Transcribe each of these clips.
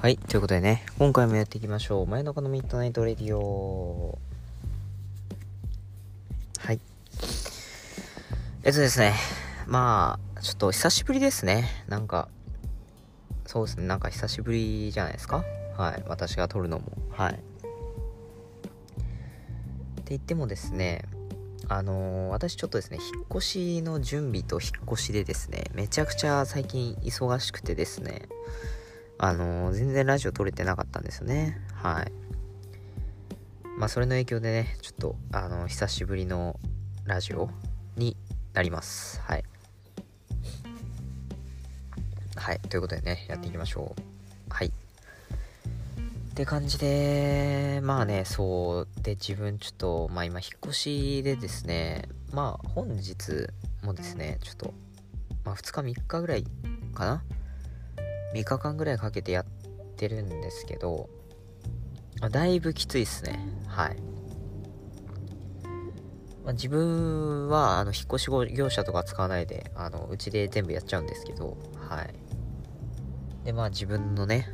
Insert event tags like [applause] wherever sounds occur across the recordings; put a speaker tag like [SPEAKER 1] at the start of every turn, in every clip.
[SPEAKER 1] はい、ということでね、今回もやっていきましょう。真夜中のミッドナイトレディオ。はい。えっとですね、まあ、ちょっと久しぶりですね。なんか、そうですね、なんか久しぶりじゃないですか？はい、私が録るのも。はい。って言ってもですね、あのー、私ちょっとですね、引っ越しの準備と引っ越しでですね、めちゃくちゃ最近忙しくてですね、あのー、全然ラジオ撮れてなかったんですよね。はい。まあ、それの影響でね、ちょっと、あのー、久しぶりのラジオになります。はい。はい。ということでね、やっていきましょう。はい。って感じで、まあね、そうで自分ちょっと、まあ今引っ越しでですね、まあ本日もですね、ちょっと、まあ2日3日ぐらいかな3日間ぐらいかけてやってるんですけど、だいぶきついっすね。はい。まあ、自分は、あの、引っ越し業者とか使わないで、あの、うちで全部やっちゃうんですけど、はい。で、まあ自分のね、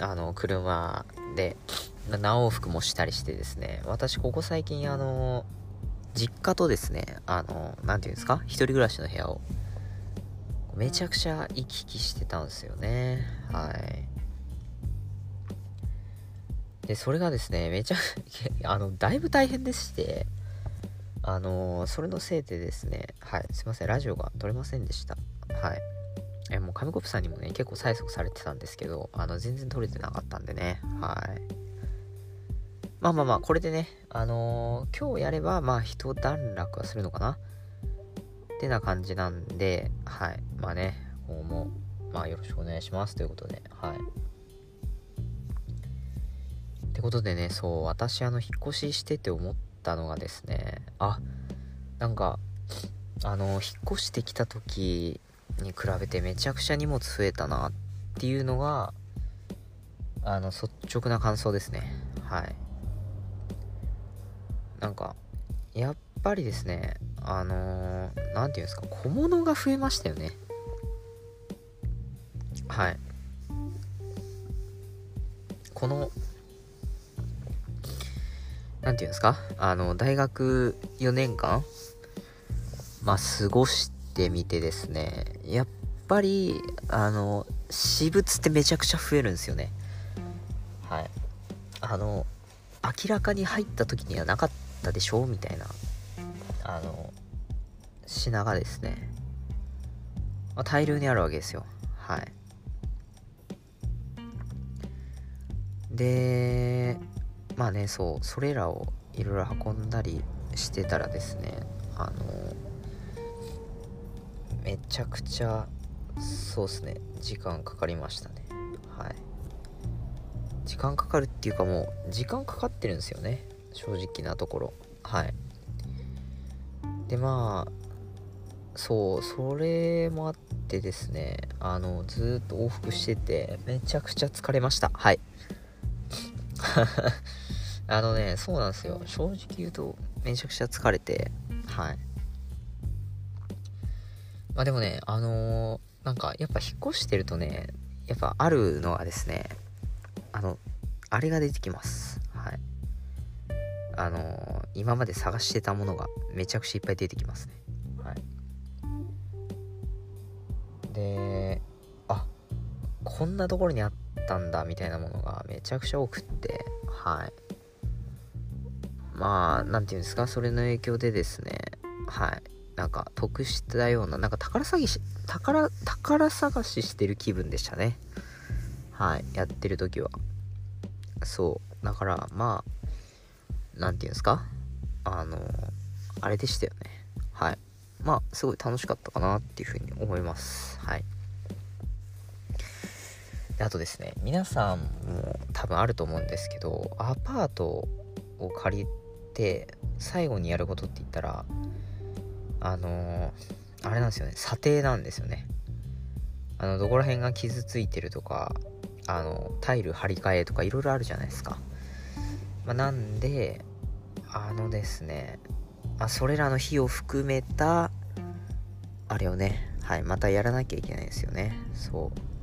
[SPEAKER 1] あの、車で、何往復もしたりしてですね、私ここ最近、あの、実家とですね、あの、なんていうんですか、一人暮らしの部屋をめちゃくちゃ行き来してたんですよね。はい。で、それがですね、めちゃ、[laughs] あの、だいぶ大変でして、あのそれのせいでですね、はい、すいません、ラジオが撮れませんでした。はい。え、もう、紙コップさんにもね、結構催促されてたんですけど、あの、全然撮れてなかったんでね、はい。まあまあまあ、これでね、あのー、今日やれば、まあ、一段落はするのかなってな感じなんで、はい。まあね、今後も、まあよろしくお願いしますということで、はい。ってことでね、そう、私、あの、引っ越ししてて思ったのがですね、あ、なんか、あの、引っ越してきた時に比べてめちゃくちゃ荷物増えたなっていうのが、あの、率直な感想ですね。はい。なんか、やっぱりですね、あのー、て言うんですか、小物が増えましたよね。はい。この、何て言うんですか、あの、大学4年間、まあ、過ごしてみてですね、やっぱり、あの、私物ってめちゃくちゃ増えるんですよね。はい。あの、明らかに入った時にはなかったでしょ？みたいなあの品がですね、まあ、大量にあるわけですよ。はい。でまあねそうそれらをいろいろ運んだりしてたらですねあのめちゃくちゃそうっすね時間かかりましたね。はい。時間かかるっていうかもう時間かかってるんですよね。正直なところ。はい。でまあそうそれもあってですねあのずっと往復しててめちゃくちゃ疲れました。はい。[laughs] あのねそうなんですよ。正直言うとめちゃくちゃ疲れてはい。まあでもねあのー、なんかやっぱ引っ越してるとねやっぱあるのはですねあのあれが出てきます。はい。あのー、今まで探してたものがめちゃくちゃいっぱい出てきますね。はい。で、あこんなところにあったんだみたいなものがめちゃくちゃ多くって、はい。まあ、なんていうんですか、それの影響でですね、はい。なんか得したような、なんか宝探し、宝、宝探ししてる気分でしたね。はい。やってる時は。そう。だから、まあ、何て言うんですか？あのあれでしたよね。はい。まあすごい楽しかったかなっていうふうに思います。はい。であとですね皆さんも多分あると思うんですけどアパートを借りて最後にやることって言ったらあのあれなんですよね。査定なんですよね。あのどこら辺が傷ついてるとかあのタイル張り替えとかいろいろあるじゃないですか。まあ、なんで、あのですね、あ、それらの日を含めた、あれをね、はい、またやらなきゃいけないですよね。そう。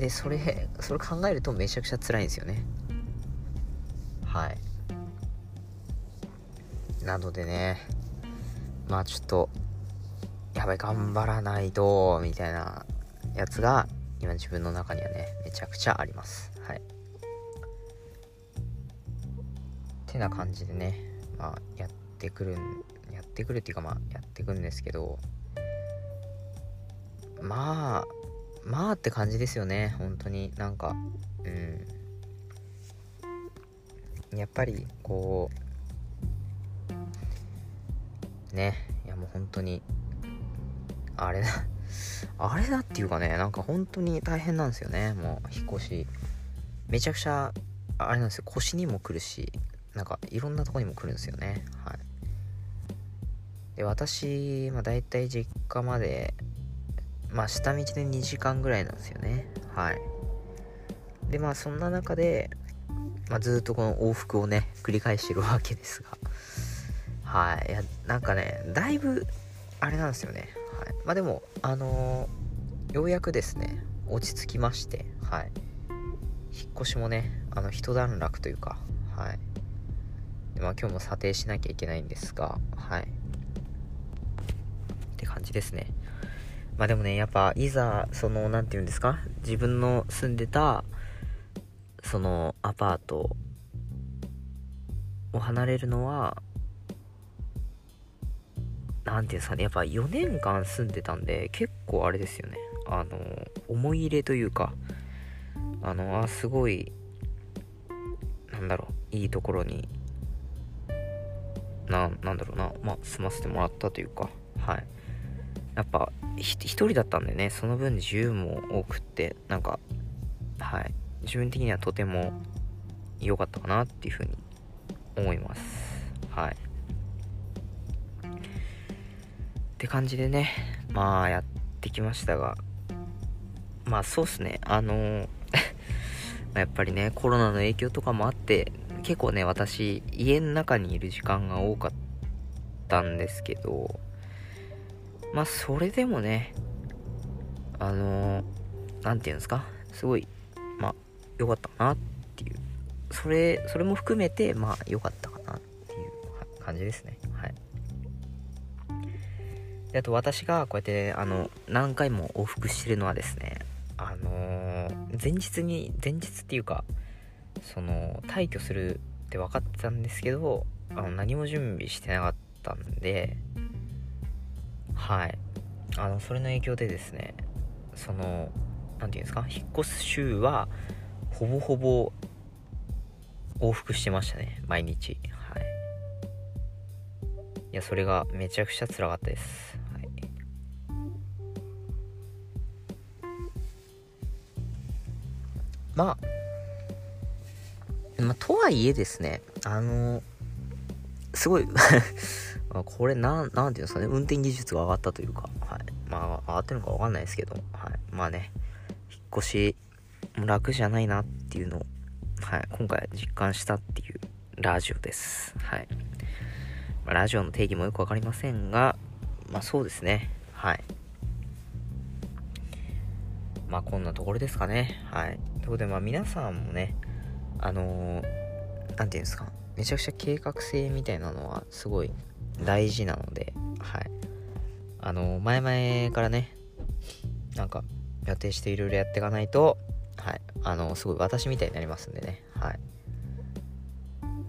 [SPEAKER 1] でそれそれ考えるとめちゃくちゃ辛いんですよねはいなのでねまあちょっとやばい頑張らないとみたいなやつが今自分の中にはねめちゃくちゃありますてな感じでねまあやってくるやってくるっていうかまあやってくんですけどまあまあって感じですよね本当に。なんかうん。やっぱりこうねいやもう本当にあれだ [laughs] あれだっていうかねなんか本当に大変なんですよねもう引っ越し。めちゃくちゃあれなんですよ腰にも来るしなんかいろんなとこにも来るんですよね。はい。で私、まあ、大体実家までまあ下道で2時間ぐらいなんですよね。はい。でまあそんな中で、まあ、ずっとこの往復をね繰り返してるわけですが。はい。いやなんかねだいぶあれなんですよね。はい。まあでもあのー、ようやくですね落ち着きましてはい。引っ越しもねあの一段落というかはい。まあ今日も査定しなきゃいけないんですがはい。って感じですね。まあでもね、やっぱ、いざ、その、何て言うんですか、自分の住んでた、その、アパートを離れるのは、何て言うんですかね、やっぱ4年間住んでたんで、結構あれですよね。あの、思い入れというか、あの、あ、すごい、なんだろう、いいところに、な、なんだろうな、まあ、住ませてもらったというか、はい。やっぱ一人だったんでね。その分自由も多くって。なんかはい。自分的にはとても良かったかなっていうふうに思います。はい。って感じでね。まあやってきましたが。まあそうっすね。あのー [laughs] やっぱりねコロナの影響とかもあって結構ね私家の中にいる時間が多かったんですけどまあ、それでもね、あのー、なんて言うんですか、すごい、まあ、良かったなっていう、それ、それも含めて、まあ、良かったかなっていう感じですね。はい。で、あと私がこうやって、あの、何回も往復してるのはですね、あのー、前日に、前日っていうか、その、退去するって分かってたんですけど、あの何も準備してなかったんで、はい。あのそれの影響でですねその何て言うんですか引っ越す週はほぼほぼ往復してましたね毎日。はい。いやそれがめちゃくちゃ辛かったです、はい、まあまあとはいえですねあのすごい [laughs] これなん、なんていうんですかね、運転技術が上がったというか、はい。まあ、上がってるのかわかんないですけど、はい。まあね、引っ越し、楽じゃないなっていうのを、はい。今回実感したっていうラジオです。はい。まあ、ラジオの定義もよくわかりませんが、まあそうですね。はい。まあこんなところですかね。はい。ということで、まあ皆さんもね、あのー、なんていうんですか、めちゃくちゃ計画性みたいなのはすごい大事なので、はい。あの、前々からね、なんか予定していろいろやっていかないと、はい。あの、すごい私みたいになりますんでね、はい。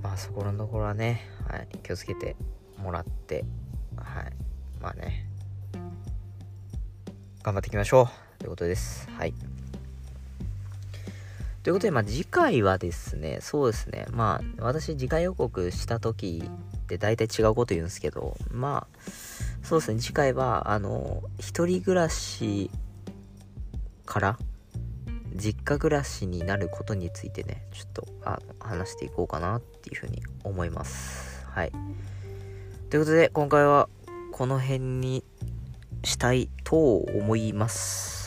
[SPEAKER 1] まあそこのところはね、はい、気をつけてもらって、はい。まあね、頑張っていきましょうということです。はい。ということで、まあ次回はですね、そうですね、まあ私次回予告した時って大体違うこと言うんですけど、まあ、そうですね、次回は、あの、一人暮らしから実家暮らしになることについてね、ちょっとあの話していこうかなっていうふうに思います。はい。ということで、今回はこの辺にしたいと思います。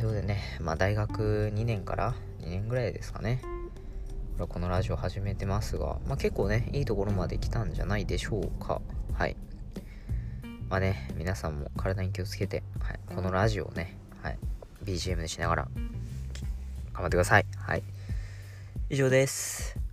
[SPEAKER 1] ということでね、まあ大学2年から2年ぐらいですかね。このラジオ始めてますが、まあ、結構ね、いいところまで来たんじゃないでしょうか。はい。まあね、皆さんも体に気をつけて、はい、このラジオをね、はい BGM にしながら頑張ってくださいはい以上です